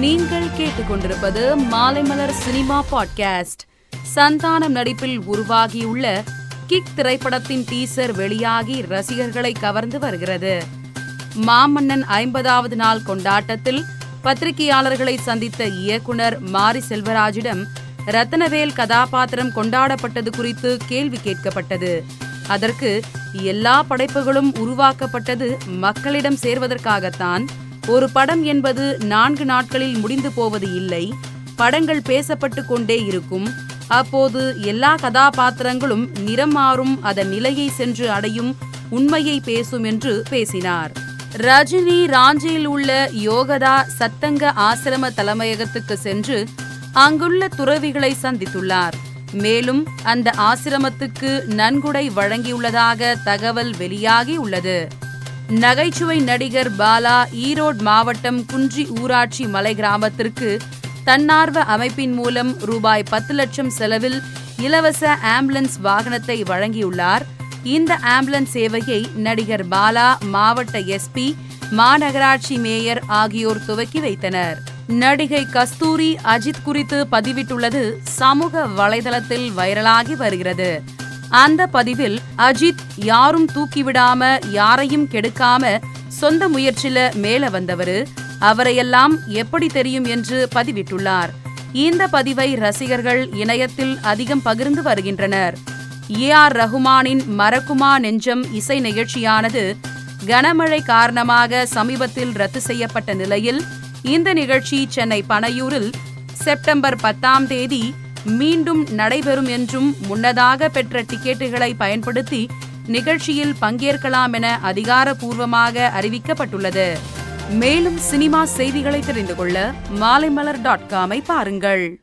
நீங்கள் கேட்டுக்கொண்டிருப்பது Maalaimalar cinema podcast. Santhanam நடிப்பில் உருவாகியுள்ள கிக் திரைப்படத்தின் டீசர் வெளியாகி ரசிகர்களை கவர்ந்து வருகிறது. மாமன்னன் ஐம்பதாவது நாள் கொண்டாட்டத்தில் பத்திரிகையாளர்களை சந்தித்த இயக்குனர் மாரி செல்வராஜிடம் ரத்னவேல் கதாபாத்திரம் கொண்டாடப்பட்டது குறித்து கேள்வி கேட்கப்பட்டது. அதற்கு எல்லா படைப்புகளும் உருவாக்கப்பட்டது மக்களிடம் சேர்வதற்காகத்தான் ஒரு படம் என்பது நான்கு நாட்களில் முடிந்து போவது இல்லை படங்கள் பேசப்பட்டு கொண்டே இருக்கும். அப்போது எல்லா கதாபாத்திரங்களும் நிறம் மாறும் அதன் நிலையை சென்று அடையும் உண்மையை பேசும் என்று பேசினார். ரஜினி ராஞ்சியில் உள்ள யோகதா சத்தங்க ஆசிரம தலைமையகத்துக்கு சென்று அங்குள்ள துறவிகளை சந்தித்துள்ளார். மேலும் அந்த ஆசிரமத்துக்கு நன்கொடை வழங்கியுள்ளதாக தகவல் வெளியாகி உள்ளது. நகைச்சுவை நடிகர் பாலா ஈரோடு மாவட்டம் குன்றி ஊராட்சி மலை கிராமத்திற்கு தன்னார்வ அமைப்பின் மூலம் ரூபாய் பத்து லட்சம் செலவில் இலவச ஆம்புலன்ஸ் வாகனத்தை வழங்கியுள்ளார். இந்த ஆம்புலன்ஸ் சேவையை நடிகர் பாலா மாவட்ட எஸ்பி மாநகராட்சி மேயர் ஆகியோர் துவக்கி வைத்தனர். நடிகை கஸ்தூரி அஜித் குறித்து பதிவிட்டுள்ளது சமூக வலைதளத்தில் வைரலாகி வருகிறது. அந்த பதிவில் அஜித் யாரும் தூக்கிவிடாம யாரையும் கெடுக்காம சொந்த முயற்சியில மேல வந்தவரு. அவரையெல்லாம் எப்படி தெரியும் என்று பதிவிட்டுள்ளார். இந்த பதிவை ரசிகர்கள் இணையத்தில் அதிகம் பகிர்ந்து வருகின்றனர். ஏ ஆர் ரஹ்மானின் மரக்குமா நெஞ்சம் இசை நிகழ்ச்சியானது கனமழை காரணமாக சமீபத்தில் ரத்து செய்யப்பட்ட நிலையில் இந்த நிகழ்ச்சி சென்னை பனையூரில் செப்டம்பர் பத்தாம் தேதி மீண்டும் நடைபெறும் என்றும் முன்னதாக பெற்ற டிக்கெட்டுகளை பயன்படுத்தி நிகழ்ச்சியில் பங்கேற்கலாம் என அதிகாரப்பூர்வமாக அறிவிக்கப்பட்டுள்ளது. மேலும் சினிமா செய்திகளை தெரிந்து கொள்ள மாலைமலர் டாட் காமை பாருங்கள்.